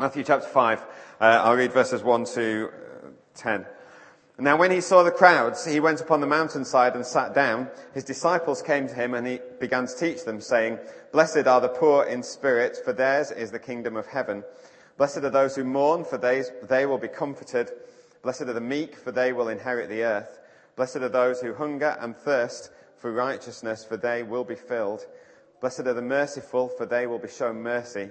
Matthew chapter 5, uh, I'll read verses 1 to uh, 10. Now when he saw the crowds, he went upon the mountainside and sat down. His disciples came to him and he began to teach them, saying, Blessed are the poor in spirit, for theirs is the kingdom of heaven. Blessed are those who mourn, for they, they will be comforted. Blessed are the meek, for they will inherit the earth. Blessed are those who hunger and thirst for righteousness, for they will be filled. Blessed are the merciful, for they will be shown mercy.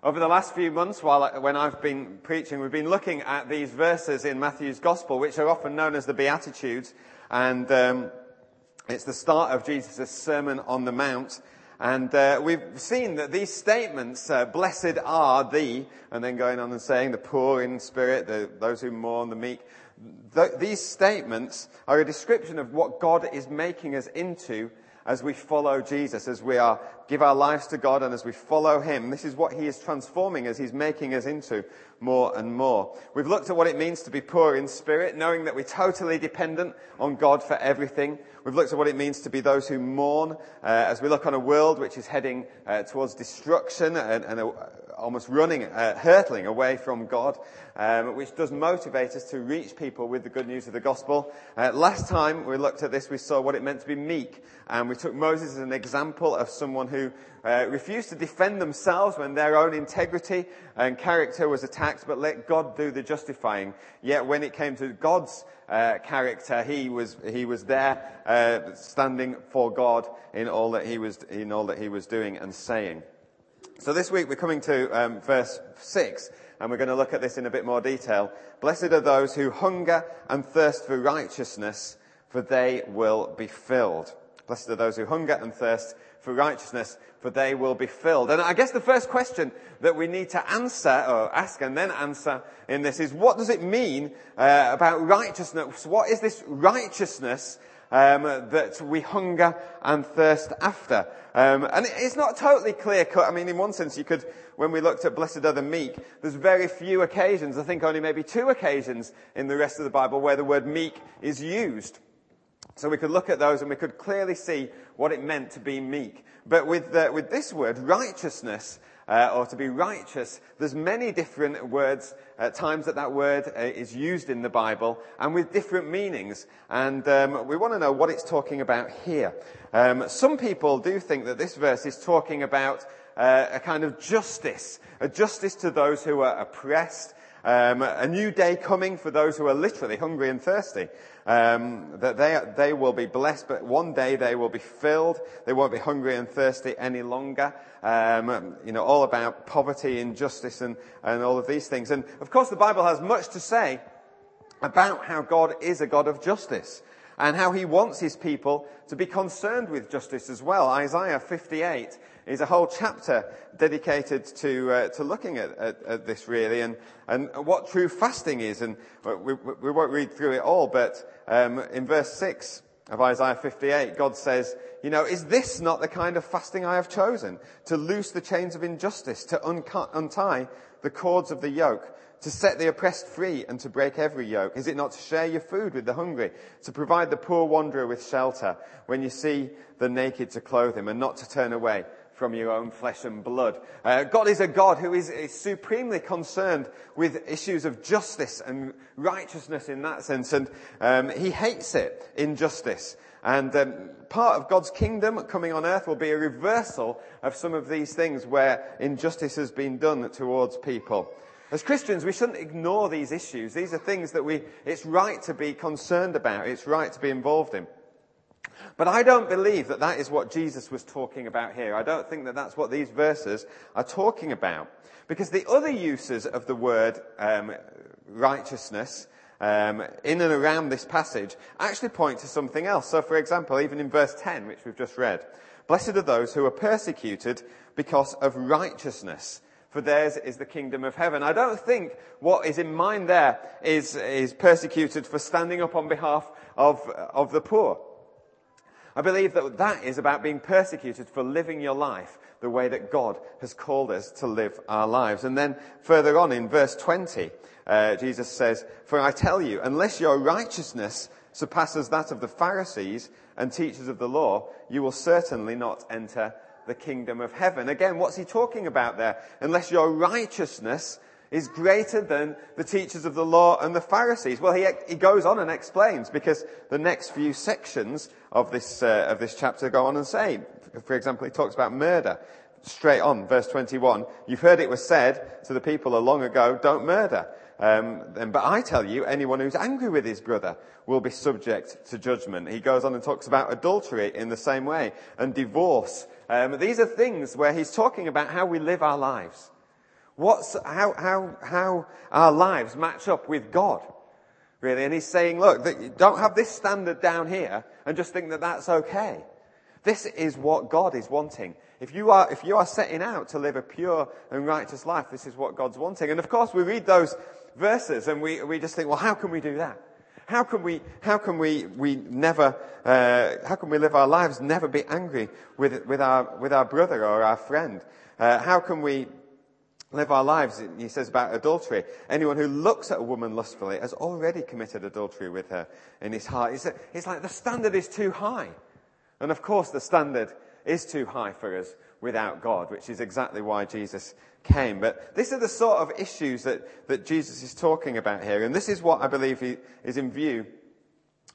Over the last few months, while, when I've been preaching, we've been looking at these verses in Matthew's Gospel, which are often known as the Beatitudes, and um, it's the start of Jesus' Sermon on the Mount. And uh, we've seen that these statements, uh, blessed are the, and then going on and saying the poor in spirit, the, those who mourn, the meek, th- these statements are a description of what God is making us into as we follow Jesus, as we are, give our lives to God and as we follow Him. This is what He is transforming us. He's making us into more and more. We've looked at what it means to be poor in spirit, knowing that we're totally dependent on God for everything. We've looked at what it means to be those who mourn, uh, as we look on a world which is heading uh, towards destruction and, and uh, almost running, uh, hurtling away from God, um, which does motivate us to reach people with the good news of the gospel. Uh, last time we looked at this, we saw what it meant to be meek, and we took Moses as an example of someone who uh, refused to defend themselves when their own integrity and character was attacked, but let God do the justifying. Yet when it came to God's uh, character, he was he was there, uh, standing for God in all that he was in all that he was doing and saying. So this week we're coming to um, verse 6, and we're going to look at this in a bit more detail. Blessed are those who hunger and thirst for righteousness, for they will be filled. Blessed are those who hunger and thirst for righteousness, for they will be filled. And I guess the first question that we need to answer, or ask and then answer in this is, what does it mean uh, about righteousness? What is this righteousness um, that we hunger and thirst after. Um, and it's not totally clear cut. I mean, in one sense, you could, when we looked at blessed are the meek, there's very few occasions, I think only maybe two occasions in the rest of the Bible where the word meek is used. So we could look at those and we could clearly see what it meant to be meek. But with, the, with this word, righteousness, uh, or to be righteous, there's many different words, uh, times that that word uh, is used in the Bible, and with different meanings. And um, we want to know what it's talking about here. Um, some people do think that this verse is talking about uh, a kind of justice, a justice to those who are oppressed, um, a new day coming for those who are literally hungry and thirsty. Um, that they, they will be blessed, but one day they will be filled. They won't be hungry and thirsty any longer. Um, you know, all about poverty, injustice, and, and all of these things. And of course, the Bible has much to say about how God is a God of justice and how he wants his people to be concerned with justice as well. Isaiah 58 is a whole chapter dedicated to, uh, to looking at, at, at, this really and, and what true fasting is. And we, we won't read through it all, but um, in verse 6 of Isaiah 58, God says, you know, is this not the kind of fasting I have chosen? To loose the chains of injustice, to untie the cords of the yoke, to set the oppressed free and to break every yoke? Is it not to share your food with the hungry, to provide the poor wanderer with shelter, when you see the naked to clothe him and not to turn away from your own flesh and blood. Uh, God is a God who is, is, supremely concerned with issues of justice and righteousness in that sense, and um, He hates it, injustice. And um, part of God's kingdom coming on earth will be a reversal of some of these things where injustice has been done towards people. As Christians, we shouldn't ignore these issues. These are things that we, it's right to be concerned about. It's right to be involved in. But I don't believe that that is what Jesus was talking about here. I don't think that that's what these verses are talking about. Because the other uses of the word um, righteousness um, in and around this passage actually point to something else. So, for example, even in verse 10, which we've just read, blessed are those who are persecuted because of righteousness, for theirs is the kingdom of heaven. I don't think what is in mind there is, is persecuted for standing up on behalf of, of the poor. I believe that that is about being persecuted for living your life the way that God has called us to live our lives. And then further on in verse 20, uh, Jesus says, For I tell you, unless your righteousness surpasses that of the Pharisees and teachers of the law, you will certainly not enter the kingdom of heaven. Again, what's he talking about there? Unless your righteousness is greater than the teachers of the law and the Pharisees. Well, he, he goes on and explains because the next few sections of this, uh, of this chapter go on and say, for example, he talks about murder. Straight on, verse 21, you've heard it was said to the people a long ago, don't murder. Um, but I tell you, anyone who's angry with his brother will be subject to judgment. He goes on and talks about adultery in the same way and divorce. Um, these are things where he's talking about how we live our lives. What's, how, how, how our lives match up with God. Really. And he's saying, look, don't have this standard down here and just think that that's okay. This is what God is wanting. If you are, if you are setting out to live a pure and righteous life, this is what God's wanting. And of course, we read those verses and we, we just think, well, how can we do that? How can we, how can we, we never, uh, how can we live our lives never be angry with, with our, with our brother or our friend? Uh, how can we live our lives? He says about adultery. Anyone who looks at a woman lustfully has already committed adultery with her in his heart. It's, like the standard is too high. And of course the standard is too high for us without God, which is exactly why Jesus came. But these are the sort of issues that, that Jesus is talking about here. And this is what I believe he, is in view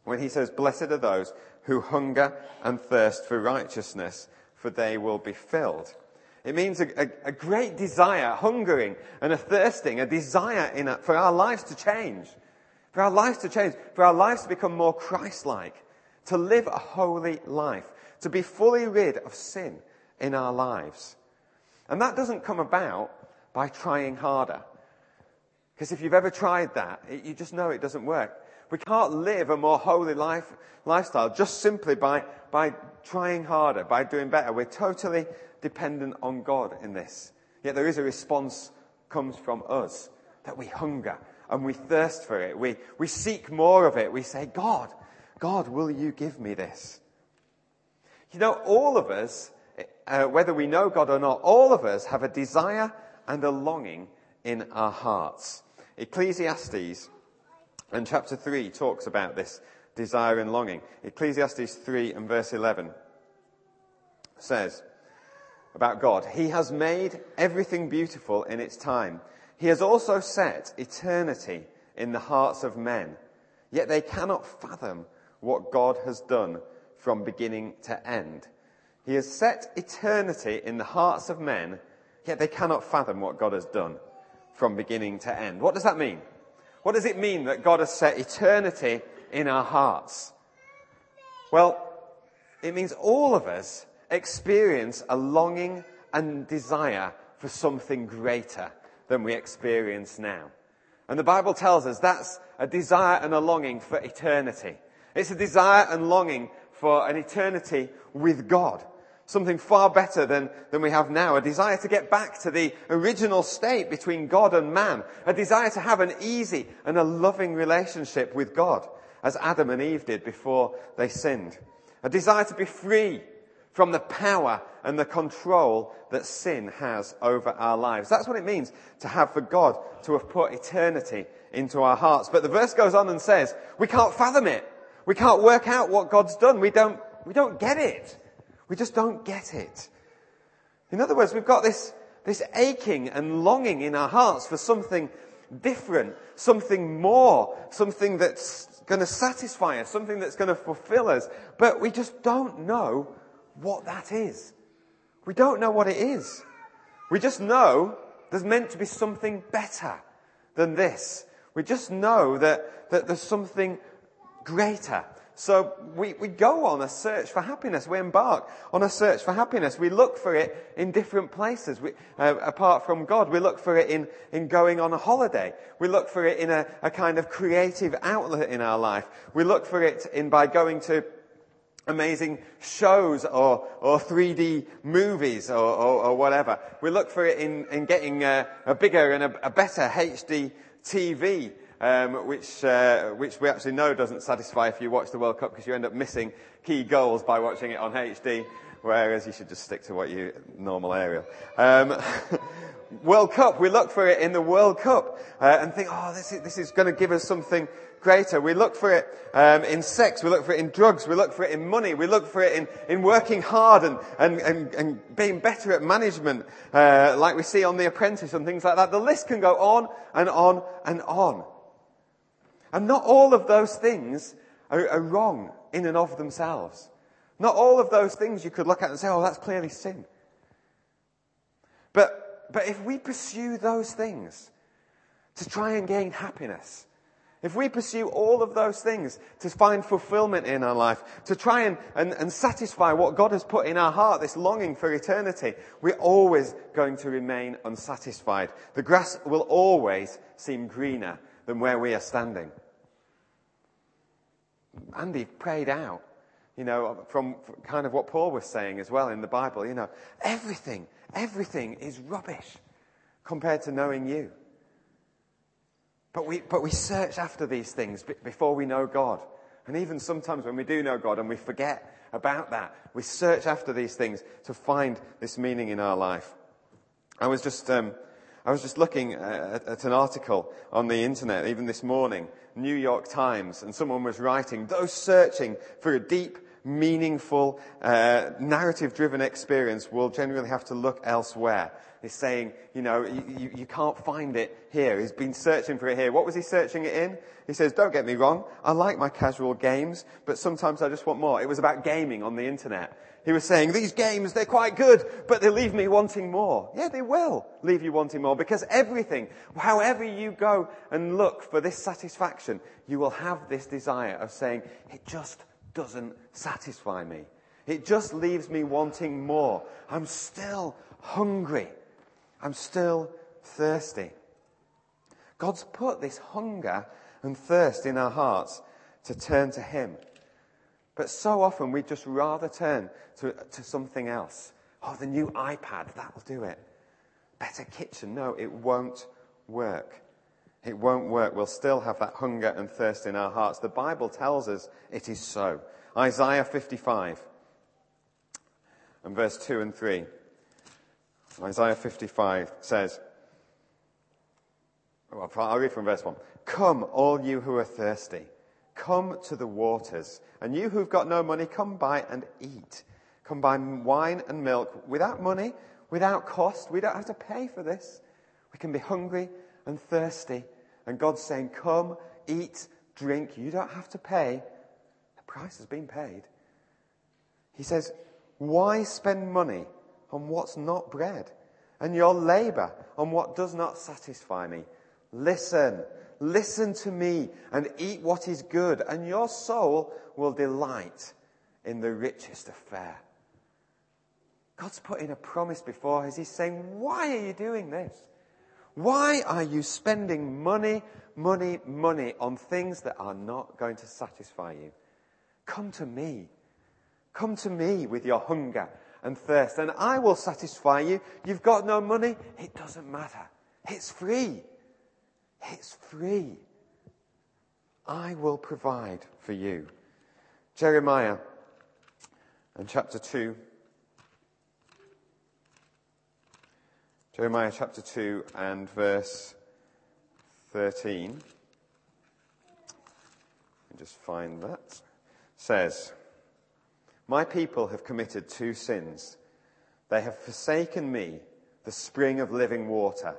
when he says, blessed are those who hunger and thirst for righteousness, for they will be filled. It means a, a, a great desire, hungering and a thirsting, a desire in a, for our lives to change. For our lives to change. For our lives to become more Christ-like. To live a holy life. To be fully rid of sin in our lives. And that doesn't come about by trying harder. Because if you've ever tried that, it, you just know it doesn't work. We can't live a more holy life, lifestyle just simply by, by trying harder, by doing better. We're totally dependent on God in this. Yet there is a response comes from us that we hunger and we thirst for it. We, we seek more of it. We say, God, God, will you give me this? You know, all of us uh, whether we know God or not, all of us have a desire and a longing in our hearts. Ecclesiastes and chapter 3 talks about this desire and longing. Ecclesiastes 3 and verse 11 says about God, He has made everything beautiful in its time. He has also set eternity in the hearts of men, yet they cannot fathom what God has done from beginning to end. He has set eternity in the hearts of men, yet they cannot fathom what God has done from beginning to end. What does that mean? What does it mean that God has set eternity in our hearts? Well, it means all of us experience a longing and desire for something greater than we experience now. And the Bible tells us that's a desire and a longing for eternity. It's a desire and longing for an eternity with God. Something far better than, than we have now. A desire to get back to the original state between God and man. A desire to have an easy and a loving relationship with God, as Adam and Eve did before they sinned. A desire to be free from the power and the control that sin has over our lives. That's what it means to have for God to have put eternity into our hearts. But the verse goes on and says, we can't fathom it. We can't work out what God's done. We don't, we don't get it. We just don't get it. In other words, we've got this, this aching and longing in our hearts for something different, something more, something that's going to satisfy us, something that's going to fulfill us. But we just don't know what that is. We don't know what it is. We just know there's meant to be something better than this. We just know that, that there's something greater. So we, we go on a search for happiness. We embark on a search for happiness. We look for it in different places. We, uh, apart from God, we look for it in, in going on a holiday. We look for it in a, a kind of creative outlet in our life. We look for it in by going to amazing shows or, or 3D movies or, or, or whatever. We look for it in, in getting a, a bigger and a, a, better HD TV, um, which, uh, which we actually know doesn't satisfy if you watch the World Cup because you end up missing key goals by watching it on HD, whereas you should just stick to what you normal aerial. Um, World Cup, we look for it in the World Cup uh, and think, oh, this is, this is going to give us something greater. We look for it um, in sex, we look for it in drugs, we look for it in money, we look for it in, in working hard and, and, and, and being better at management, uh, like we see on The Apprentice and things like that. The list can go on and on and on. And not all of those things are, are wrong in and of themselves. Not all of those things you could look at and say, oh, that's clearly sin. But, but if we pursue those things to try and gain happiness, if we pursue all of those things to find fulfillment in our life, to try and, and, and, satisfy what God has put in our heart, this longing for eternity, we're always going to remain unsatisfied. The grass will always seem greener than where we are standing. Andy prayed out, you know, from kind of what Paul was saying as well in the Bible, you know, everything, everything is rubbish compared to knowing you. But we, but we search after these things before we know God. And even sometimes when we do know God and we forget about that, we search after these things to find this meaning in our life. I was just, um, I was just looking at, at, an article on the internet, even this morning, New York Times, and someone was writing, those searching for a deep meaningful, uh, narrative-driven experience will generally have to look elsewhere. He's saying, you know, you, you, you, can't find it here. He's been searching for it here. What was he searching it in? He says, don't get me wrong, I like my casual games, but sometimes I just want more. It was about gaming on the internet. He was saying, these games, they're quite good, but they leave me wanting more. Yeah, they will leave you wanting more because everything, however you go and look for this satisfaction, you will have this desire of saying, it just doesn't satisfy me. It just leaves me wanting more. I'm still hungry. I'm still thirsty. God's put this hunger and thirst in our hearts to turn to Him. But so often we just rather turn to, to something else. Oh, the new iPad, that'll do it. Better kitchen. No, it won't work. It won't work. We'll still have that hunger and thirst in our hearts. The Bible tells us it is so. Isaiah 55 and verse 2 and 3. Isaiah 55 says, I'll read from verse 1. Come, all you who are thirsty. Come to the waters. And you who've got no money, come buy and eat. Come buy wine and milk without money, without cost. We don't have to pay for this. We can be hungry and thirsty and God's saying, come, eat, drink. You don't have to pay. The price has been paid. He says, why spend money on what's not bread and your labor on what does not satisfy me? Listen, listen to me and eat what is good and your soul will delight in the richest of fare. God's putting a promise before us. He's saying, why are you doing this? Why are you spending money, money, money on things that are not going to satisfy you? Come to me. Come to me with your hunger and thirst, and I will satisfy you. You've got no money? It doesn't matter. It's free. It's free. I will provide for you. Jeremiah and chapter 2 Jeremiah chapter 2 and verse 13. Just find that. Says, My people have committed two sins. They have forsaken me, the spring of living water,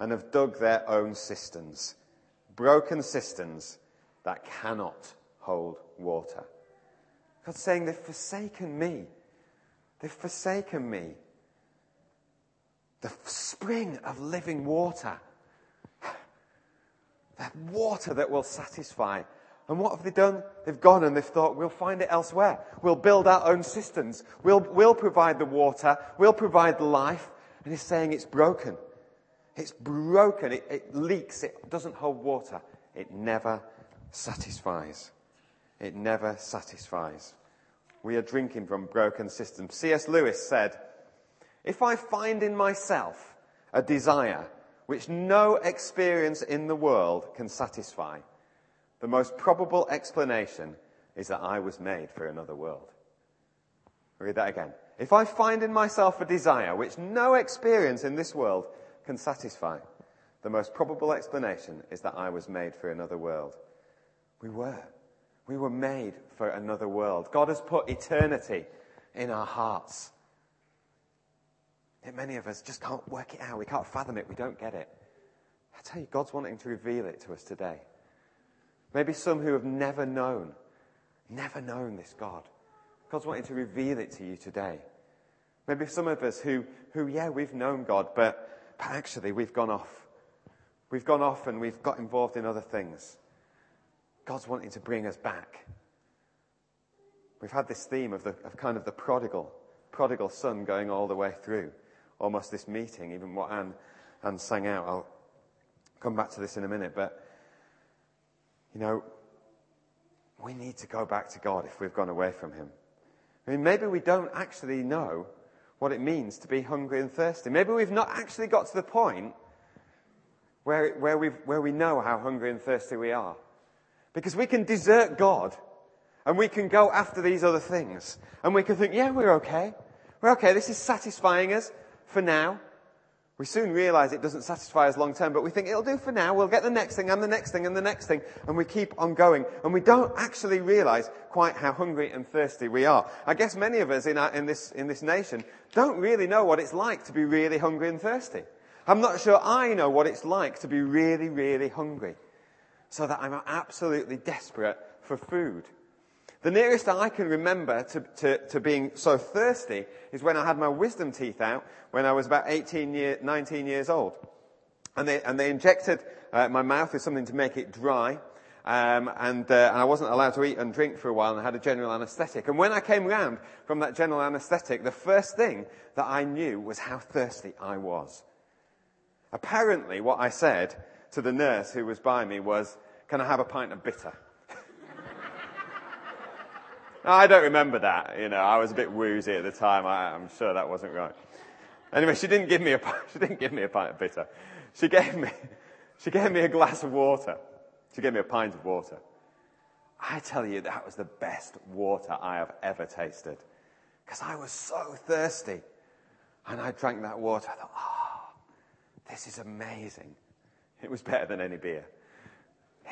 and have dug their own cisterns, broken cisterns that cannot hold water. God's saying they've forsaken me. They've forsaken me the spring of living water. That water that will satisfy. And what have they done? They've gone and they've thought, we'll find it elsewhere. We'll build our own cisterns. We'll, we'll provide the water. We'll provide the life. And he's saying it's broken. It's broken. It, it leaks. It doesn't hold water. It never satisfies. It never satisfies. we are drinking from broken systems. C.S. Lewis said, if I find in myself a desire which no experience in the world can satisfy, the most probable explanation is that I was made for another world. read that again. If I find in myself a desire which no experience in this world can satisfy, the most probable explanation is that I was made for another world. We were. We were made for another world. God has put eternity in our hearts. Yet many of us just can't work it out. We can't fathom it. We don't get it. I tell you, God's wanting to reveal it to us today. Maybe some who have never known, never known this God. God's wanting to reveal it to you today. Maybe some of us who, who yeah, we've known God, but, but actually we've gone off. We've gone off and we've got involved in other things. God's wanting to bring us back. We've had this theme of, the, of kind of the prodigal, prodigal son going all the way through almost this meeting, even what Anne, Anne sang out. I'll come back to this in a minute, but, you know, we need to go back to God if we've gone away from Him. I mean, maybe we don't actually know what it means to be hungry and thirsty. Maybe we've not actually got to the point where, where, we where we know how hungry and thirsty we are. Because we can desert God and we can go after these other things. And we can think, yeah, we're okay. We're okay. This is satisfying us for now. We soon realize it doesn't satisfy us long term, but we think it'll do for now. We'll get the next thing and the next thing and the next thing. And we keep on going. And we don't actually realize quite how hungry and thirsty we are. I guess many of us in, our, in, this, in this nation don't really know what it's like to be really hungry and thirsty. I'm not sure I know what it's like to be really, really hungry. So that I'm absolutely desperate for food. The nearest I can remember to, to, to, being so thirsty is when I had my wisdom teeth out when I was about 18 year, 19 years old. And they, and they injected uh, my mouth with something to make it dry. Um, and, uh, and I wasn't allowed to eat and drink for a while and I had a general anesthetic. And when I came round from that general anesthetic, the first thing that I knew was how thirsty I was. Apparently what I said to the nurse who was by me was, can I have a pint of bitter? I don't remember that. You know, I was a bit woozy at the time. I, am sure that wasn't right. Anyway, she didn't give me a she didn't give me a pint of bitter. She gave me she gave me a glass of water. She gave me a pint of water. I tell you, that was the best water I have ever tasted. Because I was so thirsty. And I drank that water. I thought, ah, oh, this is amazing. It was better than any beer.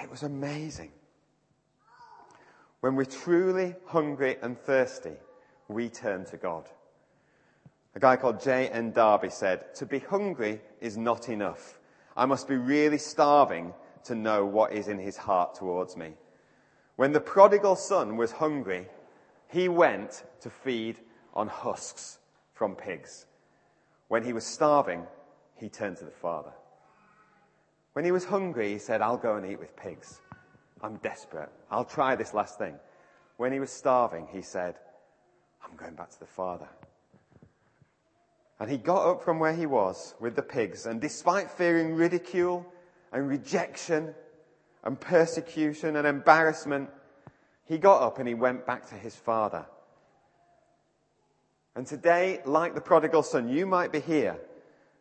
It was amazing. When we're truly hungry and thirsty, we turn to God. A guy called J.N. Darby said, To be hungry is not enough. I must be really starving to know what is in his heart towards me. When the prodigal son was hungry, he went to feed on husks from pigs. When he was starving, he turned to the Father. When he was hungry, he said, I'll go and eat with pigs. I'm desperate. I'll try this last thing. When he was starving, he said, I'm going back to the Father. And he got up from where he was with the pigs, and despite fearing ridicule and rejection and persecution and embarrassment, he got up and he went back to his Father. And today, like the prodigal son, you might be here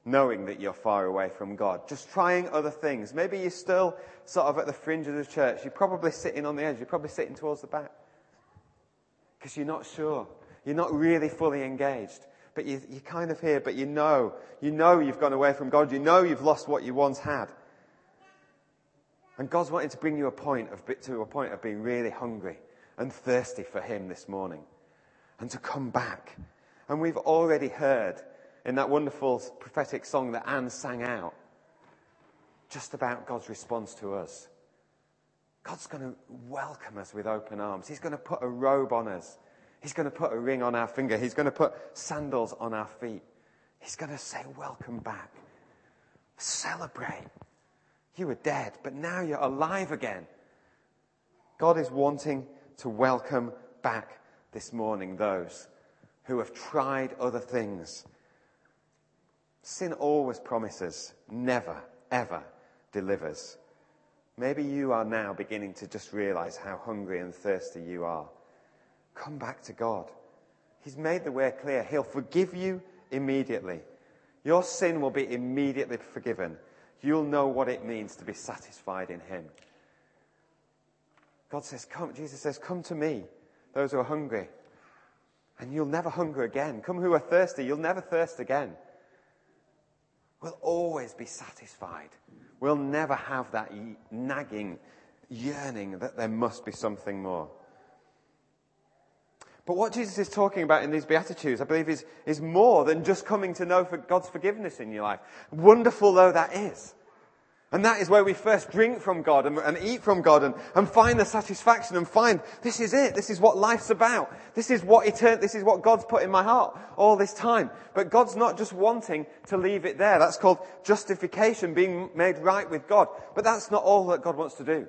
knowing that you're far away from God, just trying other things. Maybe you're still sort of at the fringe of the church. You're probably sitting on the edge. You're probably sitting towards the back because you're not sure. You're not really fully engaged. But you, you're kind of here, but you know, you know you've gone away from God. You know you've lost what you once had. And God's wanting to bring you a point of, to a point of being really hungry and thirsty for Him this morning and to come back. And we've already heard in that wonderful prophetic song that Anne sang out, just about God's response to us. God's going to welcome us with open arms. He's going to put a robe on us. He's going to put a ring on our finger. He's going to put sandals on our feet. He's going to say, Welcome back. Celebrate. You were dead, but now you're alive again. God is wanting to welcome back this morning those who have tried other things Sin always promises, never, ever delivers. Maybe you are now beginning to just realize how hungry and thirsty you are. Come back to God. He's made the way clear. He'll forgive you immediately. Your sin will be immediately forgiven. You'll know what it means to be satisfied in Him. God says, come, Jesus says, come to me, those who are hungry, and you'll never hunger again. Come who are thirsty, you'll never thirst again. We'll always be satisfied. We'll never have that nagging yearning that there must be something more. But what Jesus is talking about in these Beatitudes, I believe, is, is more than just coming to know for God's forgiveness in your life. Wonderful though that is. And that is where we first drink from God and, and, eat from God and, and find the satisfaction and find this is it. This is what life's about. This is what etern- this is what God's put in my heart all this time. But God's not just wanting to leave it there. That's called justification, being made right with God. But that's not all that God wants to do.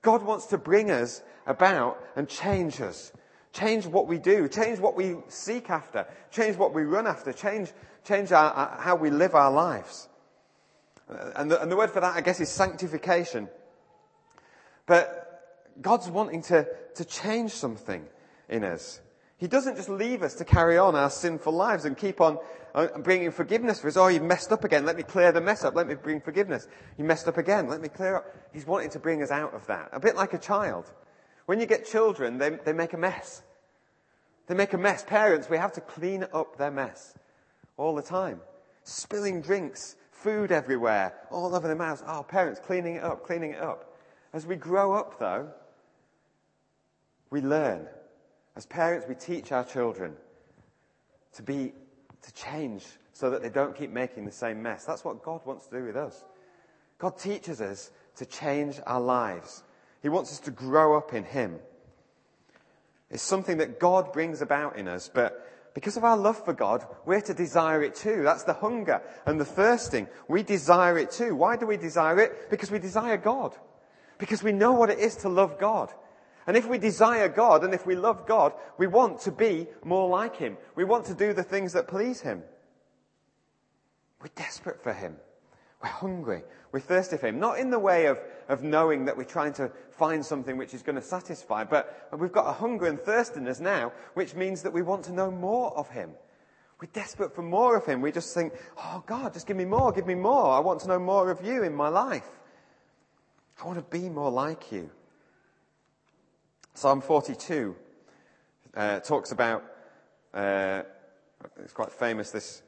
God wants to bring us about and change us. Change what we do. Change what we seek after. Change what we run after. Change, change our, our, how we live our lives. And the, and the word for that, I guess, is sanctification. But God's wanting to, to change something in us. He doesn't just leave us to carry on our sinful lives and keep on uh, bringing forgiveness for us. Oh, you messed up again. Let me clear the mess up. Let me bring forgiveness. You messed up again. Let me clear up. He's wanting to bring us out of that. A bit like a child. When you get children, they, they make a mess. They make a mess. Parents, we have to clean up their mess all the time. Spilling drinks, food everywhere, all over the mouths. Oh, parents, cleaning it up, cleaning it up. As we grow up, though, we learn. As parents, we teach our children to be, to change so that they don't keep making the same mess. That's what God wants to do with us. God teaches us to change our lives. He wants us to grow up in Him. It's something that God brings about in us, but because of our love for God, we're to desire it too. That's the hunger and the thirsting. We desire it too. Why do we desire it? Because we desire God. Because we know what it is to love God. And if we desire God and if we love God, we want to be more like Him. We want to do the things that please Him. We're desperate for Him. We're hungry. We're thirsty for Him. Not in the way of, of knowing that we're trying to find something which is going to satisfy, but we've got a hunger and thirstiness now, which means that we want to know more of Him. We're desperate for more of Him. We just think, oh God, just give me more, give me more. I want to know more of you in my life. I want to be more like you. Psalm 42 uh, talks about, uh, it's quite famous, this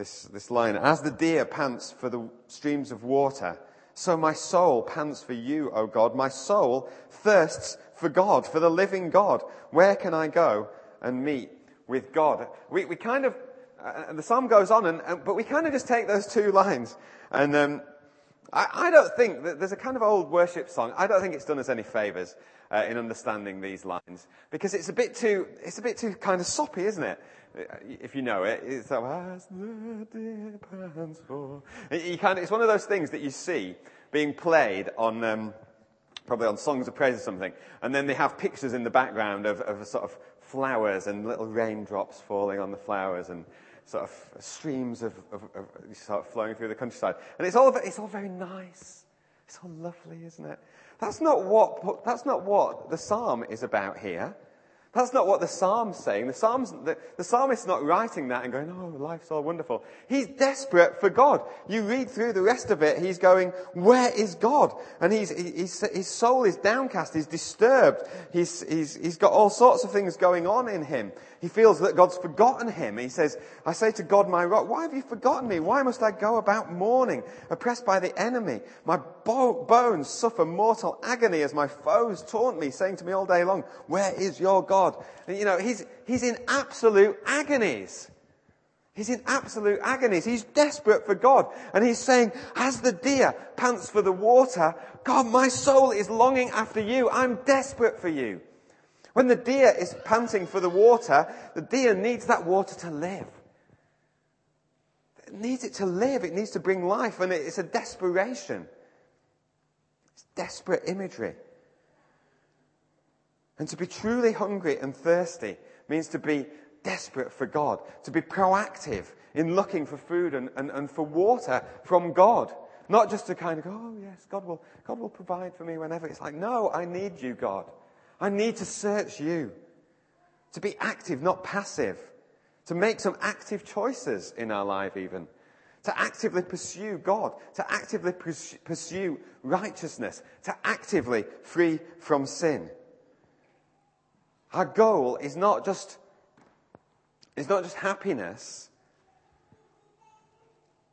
this, this line. As the deer pants for the streams of water, so my soul pants for you, O God. My soul thirsts for God, for the living God. Where can I go and meet with God? We, we kind of, uh, the psalm goes on, and, and, but we kind of just take those two lines. And um, I, I, don't think that there's a kind of old worship song. I don't think it's done us any favors uh, in understanding these lines because it's a bit too, it's a bit too kind of soppy, isn't it? if you know it, it's like, as the deer pants for. You kind of, it's one of those things that you see being played on, um, probably on songs of praise or something, and then they have pictures in the background of, of sort of flowers and little raindrops falling on the flowers and sort of streams of, of, of sort of flowing through the countryside. And it's all, it's all very nice. It's all lovely, isn't it? That's not what, that's not what the psalm is about here. That's not what the psalm's saying. The, psalm's, the, the psalmist's not writing that and going, oh, life's all wonderful. He's desperate for God. You read through the rest of it, he's going, where is God? And he's, he's, his soul is downcast, he's disturbed, he's, he's, he's got all sorts of things going on in him. He feels that God's forgotten him. He says, I say to God, my rock, why have you forgotten me? Why must I go about mourning, oppressed by the enemy? My bo- bones suffer mortal agony as my foes taunt me, saying to me all day long, where is your God? And, you know, he's, he's in absolute agonies. He's in absolute agonies. He's desperate for God. And he's saying, as the deer pants for the water, God, my soul is longing after you. I'm desperate for you. When the deer is panting for the water, the deer needs that water to live. It needs it to live. It needs to bring life. And it's a desperation. It's desperate imagery. And to be truly hungry and thirsty means to be desperate for God, to be proactive in looking for food and, and, and for water from God. Not just to kind of go, oh yes, God will, God will provide for me whenever. It's like, no, I need you, God. I need to search you. To be active, not passive. To make some active choices in our life even. To actively pursue God. To actively pursue righteousness. To actively free from sin. Our goal is not just, is not just happiness,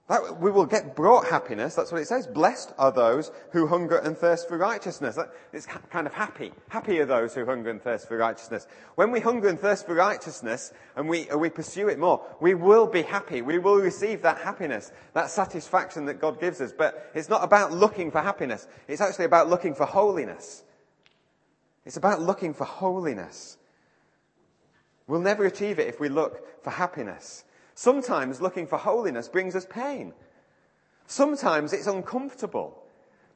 that, we will get brought happiness. That's what it says. Blessed are those who hunger and thirst for righteousness. It's kind of happy. Happy are those who hunger and thirst for righteousness. When we hunger and thirst for righteousness and we, we pursue it more, we will be happy. We will receive that happiness, that satisfaction that God gives us. But it's not about looking for happiness. It's actually about looking for holiness. It's about looking for holiness. We'll never achieve it if we look for happiness. Sometimes looking for holiness brings us pain. Sometimes it's uncomfortable,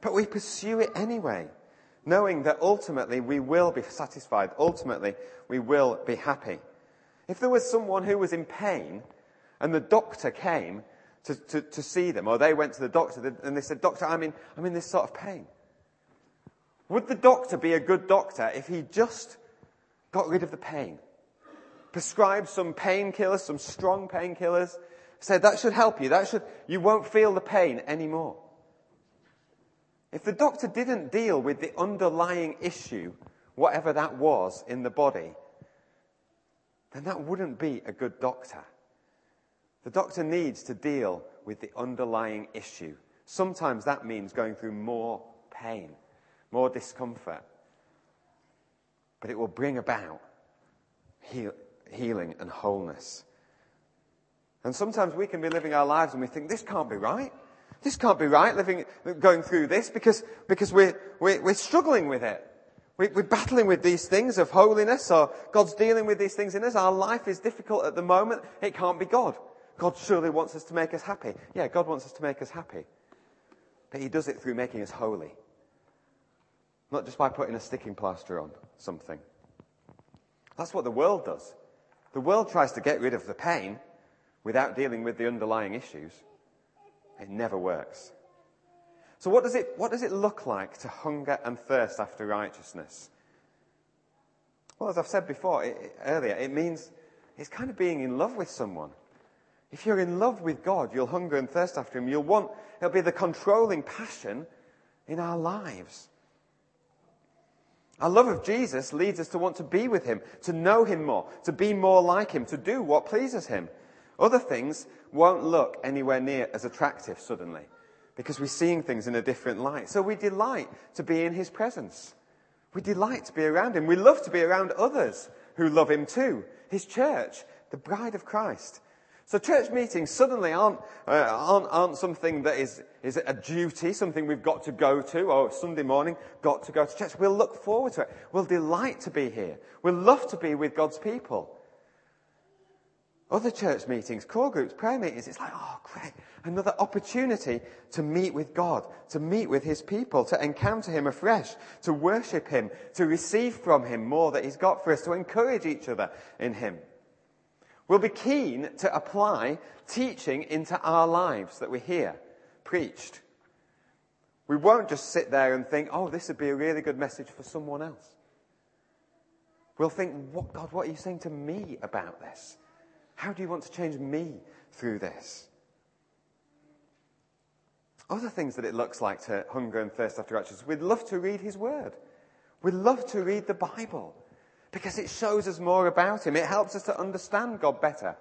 but we pursue it anyway, knowing that ultimately we will be satisfied. Ultimately, we will be happy. If there was someone who was in pain and the doctor came to, to, to see them, or they went to the doctor and they said, Doctor, I'm in, I'm in this sort of pain. Would the doctor be a good doctor if he just got rid of the pain? prescribed some painkillers, some strong painkillers, said that should help you. That should, you won't feel the pain anymore. If the doctor didn't deal with the underlying issue, whatever that was in the body, then that wouldn't be a good doctor. The doctor needs to deal with the underlying issue. Sometimes that means going through more pain, more discomfort. But it will bring about heal, healing and wholeness. And sometimes we can be living our lives and we think, this can't be right. This can't be right, living, going through this because, because we're, we're, we're struggling with it. We, we're battling with these things of holiness or God's dealing with these things in us. Our life is difficult at the moment. It can't be God. God surely wants us to make us happy. Yeah, God wants us to make us happy. But He does it through making us holy. Not just by putting a sticking plaster on something. That's what the world does. The world tries to get rid of the pain without dealing with the underlying issues. It never works. So what does it, what does it look like to hunger and thirst after righteousness? Well, as I've said before, it, earlier, it means it's kind of being in love with someone. If you're in love with God, you'll hunger and thirst after Him. You'll want, it'll be the controlling passion in our lives. Our love of Jesus leads us to want to be with Him, to know Him more, to be more like Him, to do what pleases Him. Other things won't look anywhere near as attractive suddenly because we're seeing things in a different light. So we delight to be in His presence. We delight to be around Him. We love to be around others who love Him too. His church, the bride of Christ. So church meetings suddenly aren't, uh, aren't, aren't something that is, is a duty, something we've got to go to, or Sunday morning, got to go to church. We'll look forward to it. We'll delight to be here. We'll love to be with God's people. Other church meetings, core groups, prayer meetings, it's like, oh, great. Another opportunity to meet with God, to meet with His people, to encounter Him afresh, to worship Him, to receive from Him more that He's got for us, to encourage each other in Him. We'll be keen to apply teaching into our lives that we hear preached. We won't just sit there and think, oh, this would be a really good message for someone else. We'll think, what, God, what are you saying to me about this? How do you want to change me through this? Other things that it looks like to hunger and thirst after righteousness. We'd love to read His Word. We'd love to read the Bible because it shows us more about Him. It helps us to understand God better.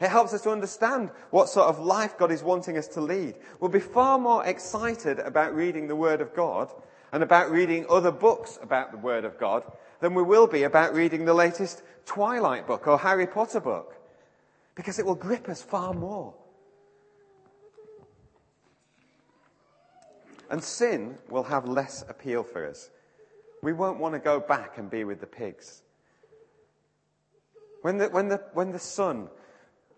It helps us to understand what sort of life God is wanting us to lead. We'll be far more excited about reading the Word of God and about reading other books about the Word of God than we will be about reading the latest Twilight book or Harry Potter book. Because it will grip us far more. And sin will have less appeal for us we won't want to go back and be with the pigs. When the, when the, when the son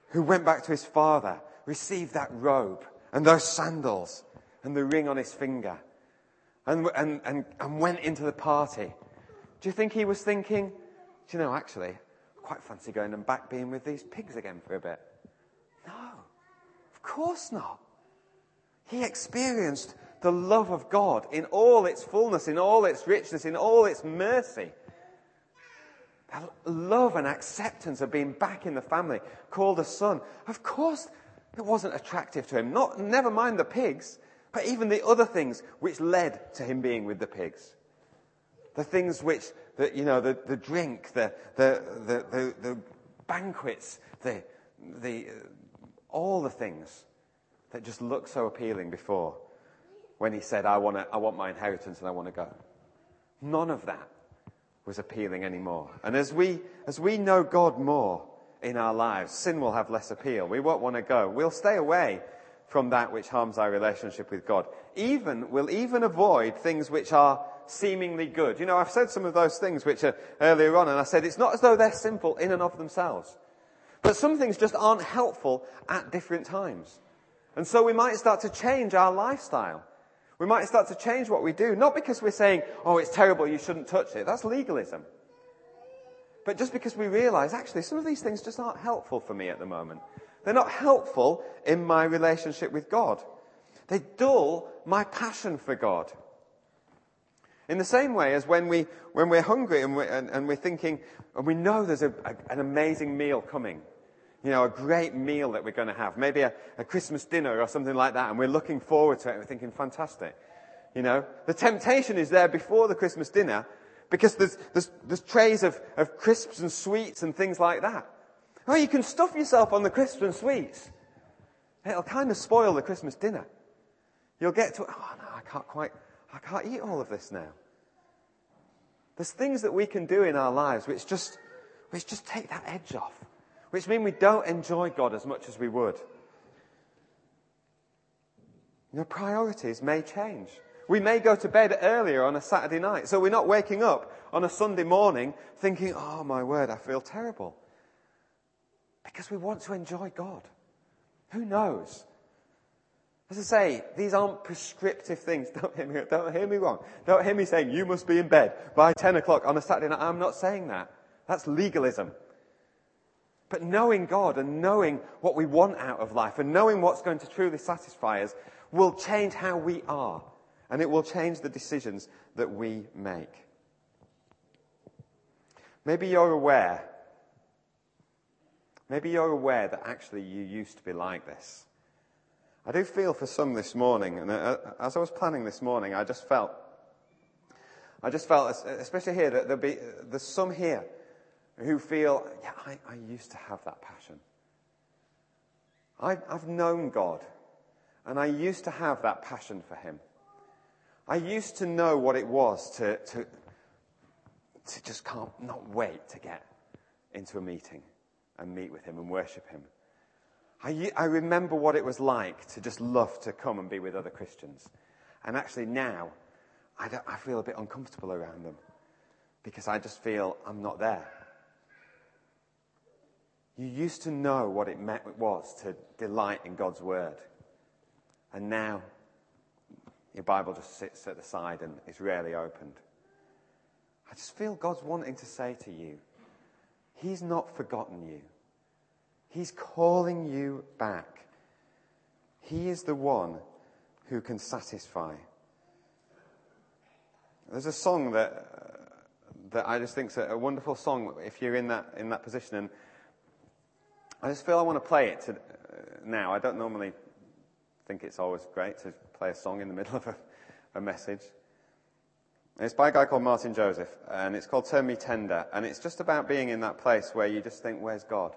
who went back to his father received that robe and those sandals and the ring on his finger and, and, and, and went into the party, do you think he was thinking, do you know, actually, I quite fancy going and back being with these pigs again for a bit? No, of course not. He experienced the love of God in all its fullness, in all its richness, in all its mercy. a love and acceptance of being back in the family, called a son. Of course, it wasn't attractive to him. Not, never mind the pigs, but even the other things which led to him being with the pigs. The things which, the, you know, the, the drink, the, the, the, the, the banquets, the, the, all the things that just looked so appealing before when he said, I, wanna, I want my inheritance and I want to go. None of that was appealing anymore. And as we, as we know God more in our lives, sin will have less appeal. We won't want to go. We'll stay away from that which harms our relationship with God. Even, we'll even avoid things which are seemingly good. You know, I've said some of those things which are earlier on, and I said it's not as though they're simple in and of themselves. But some things just aren't helpful at different times. And so we might start to change our lifestyle. We might start to change what we do, not because we're saying, oh, it's terrible, you shouldn't touch it. That's legalism. But just because we realize, actually, some of these things just aren't helpful for me at the moment. They're not helpful in my relationship with God. They dull my passion for God. In the same way as when, we, when we're hungry and we're, and, and we're thinking, and we know there's a, a, an amazing meal coming, you know, a great meal that we're going to have, maybe a, a Christmas dinner or something like that, and we're looking forward to it, and we're thinking, fantastic. You know, the temptation is there before the Christmas dinner because there's, there's, there's trays of, of crisps and sweets and things like that. Oh, you can stuff yourself on the crisps and sweets. It'll kind of spoil the Christmas dinner. You'll get to, oh no, I can't quite, I can't eat all of this now. There's things that we can do in our lives which just, which just take that edge off which mean we don't enjoy God as much as we would. Your priorities may change. We may go to bed earlier on a Saturday night, so we're not waking up on a Sunday morning thinking, oh my word, I feel terrible. Because we want to enjoy God. Who knows? As I say, these aren't prescriptive things. Don't hear me, don't hear me wrong. Don't hear me saying you must be in bed by 10 o'clock on a Saturday night. I'm not saying that. That's legalism. But knowing God and knowing what we want out of life and knowing what's going to truly satisfy us will change how we are. And it will change the decisions that we make. Maybe you're aware. Maybe you're aware that actually you used to be like this. I do feel for some this morning, and uh, as I was planning this morning, I just felt, I just felt, especially here, that there'll be, there's some here who feel, yeah, I, I used to have that passion. I, I've known God, and I used to have that passion for Him. I used to know what it was to, to, to just can't, not wait to get into a meeting and meet with Him and worship Him. I, I remember what it was like to just love to come and be with other Christians. And actually now, I, I feel a bit uncomfortable around them because I just feel I'm not there. You used to know what it meant it was to delight in God's word. And now your Bible just sits at the side and is rarely opened. I just feel God's wanting to say to you, He's not forgotten you. He's calling you back. He is the one who can satisfy. There's a song that, uh, that I just think is a wonderful song if you're in that, in that position. And I just feel I want to play it to, uh, now. I don't normally think it's always great to play a song in the middle of a, a message. It's by a guy called Martyn Joseph, and it's called Turn Me Tender, and it's just about being in that place where you just think, where's God?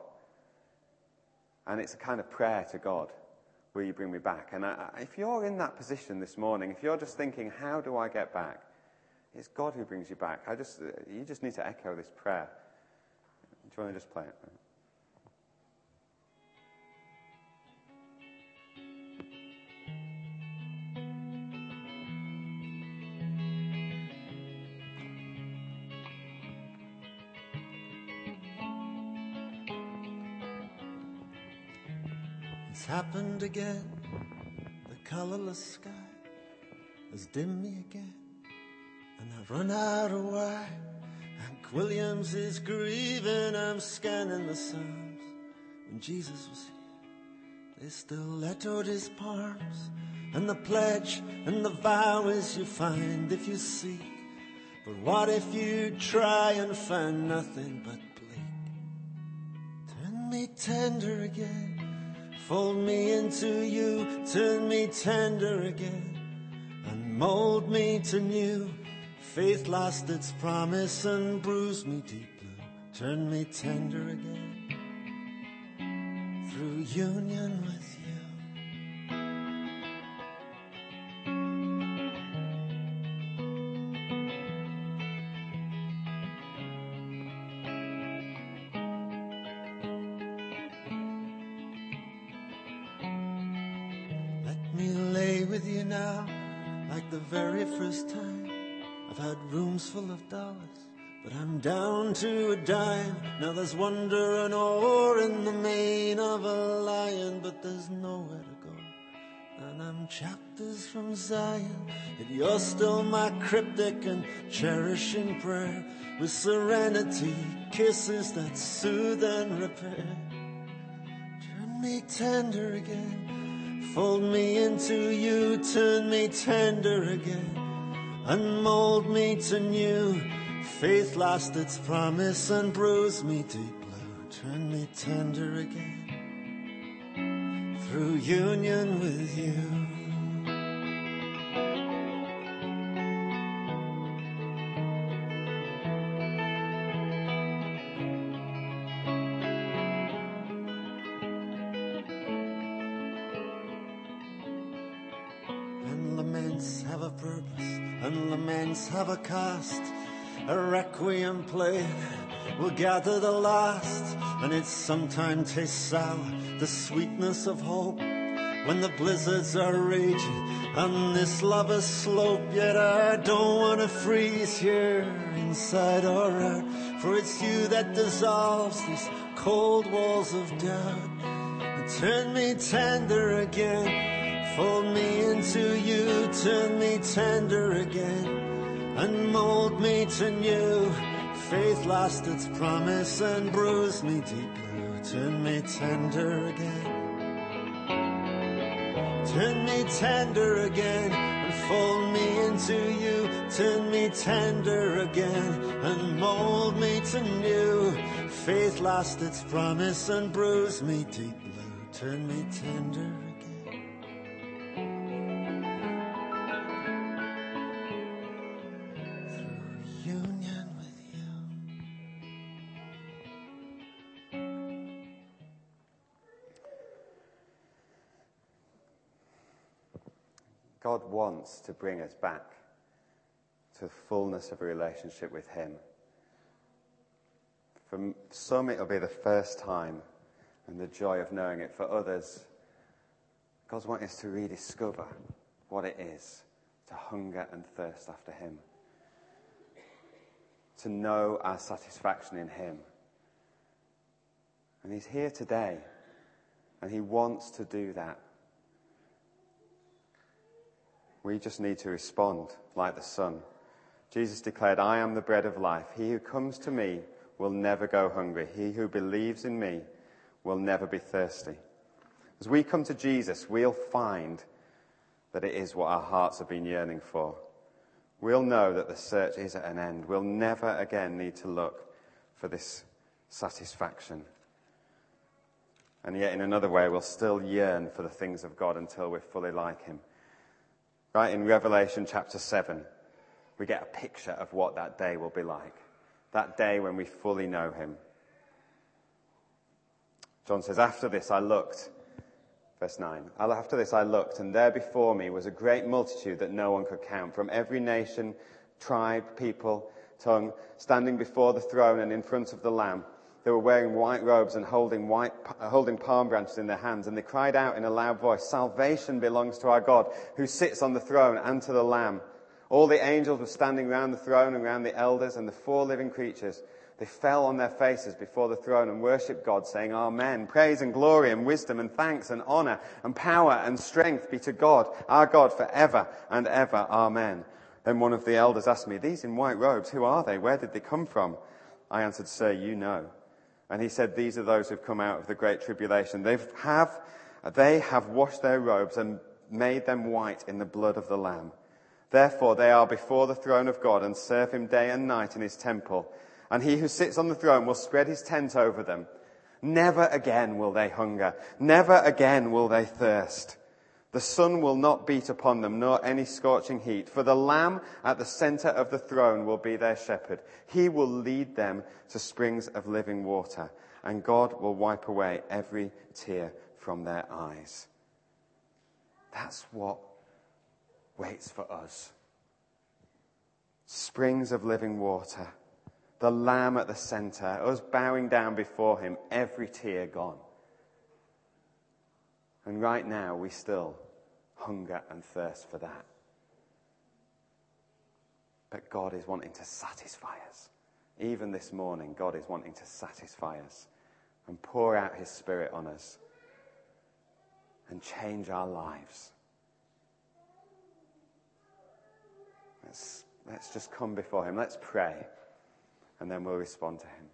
And it's a kind of prayer to God. Will you bring me back? And I, if you're in that position this morning, if you're just thinking, how do I get back? It's God who brings you back. I just, you just need to echo this prayer. Do you want to just play it? It's happened again. The colorless sky has dimmed me again. And I've run out of wine. Hank Williams is grieving. I'm scanning the Psalms. When Jesus was here, they still echoed his palms. And the pledge and the vow is you find if you seek But what if you try and find nothing but bleak? Turn me tender again, fold me into you, turn me tender again, and mold me to new. Faith lost its promise and bruised me deep blue. Turn me tender again through union with of dollars, but I'm down to a dime. Now there's wonder and awe in the mane of a lion, but there's nowhere to go. And I'm chapters from Zion, yet you're still my cryptic and cherishing prayer. With serenity, kisses that soothe and repair. Turn me tender again, fold me into you, turn me tender again, and mold me to new. Faith lost its promise and bruised me deep blue. Turn me tender again through union with you. Have a requiem played will gather the last, and it sometimes tastes sour, the sweetness of hope. When the blizzards are raging on this lava slope, yet I don't wanna freeze here inside or out, for it's you that dissolves these cold walls of doubt. And Turn me tender again, fold me into you, turn me tender again, and mold me to new. Faith lost its promise and bruised me deep blue. Turn me tender again. Turn me tender again and fold me into you. Turn me tender again and mold me to new. Faith lost its promise and bruised me deep blue. Turn me tender Wants to bring us back to the fullness of a relationship with Him. For some, it'll be the first time and the joy of knowing it. For others, God's wanting us to rediscover what it is to hunger and thirst after Him, to know our satisfaction in Him. And He's here today, and He wants to do that. We just need to respond like the Son. Jesus declared, I am the bread of life. He who comes to me will never go hungry. He who believes in me will never be thirsty. As we come to Jesus, we'll find that it is what our hearts have been yearning for. We'll know that the search is at an end. We'll never again need to look for this satisfaction. And yet, in another way, we'll still yearn for the things of God until we're fully like Him. Right in Revelation chapter 7, we get a picture of what that day will be like. That day when we fully know Him. John says, After this I looked, verse 9, after this I looked, and there before me was a great multitude that no one could count, from every nation, tribe, people, tongue, standing before the throne and in front of the Lamb. They were wearing white robes and holding, white, uh, holding palm branches in their hands, and they cried out in a loud voice, Salvation belongs to our God, who sits on the throne and to the Lamb. All the angels were standing round the throne and round the elders and the four living creatures. They fell on their faces before the throne and worshipped God, saying, Amen. Praise and glory and wisdom and thanks and honor and power and strength be to God, our God, forever and ever. Amen. Then one of the elders asked me, These in white robes, who are they? Where did they come from? I answered, Sir, you know. And he said, These are those who've come out of the great tribulation. They have, they have washed their robes and made them white in the blood of the Lamb. Therefore they are before the throne of God and serve him day and night in his temple. And he who sits on the throne will spread his tent over them. Never again will they hunger. Never again will they thirst. The sun will not beat upon them, nor any scorching heat, for the Lamb at the center of the throne will be their shepherd. He will lead them to springs of living water, and God will wipe away every tear from their eyes. That's what waits for us. Springs of living water, the Lamb at the center, us bowing down before Him, every tear gone. And right now, we still hunger and thirst for that. But God is wanting to satisfy us. Even this morning, God is wanting to satisfy us and pour out His Spirit on us and change our lives. Let's, let's just come before Him. Let's pray, and then we'll respond to Him.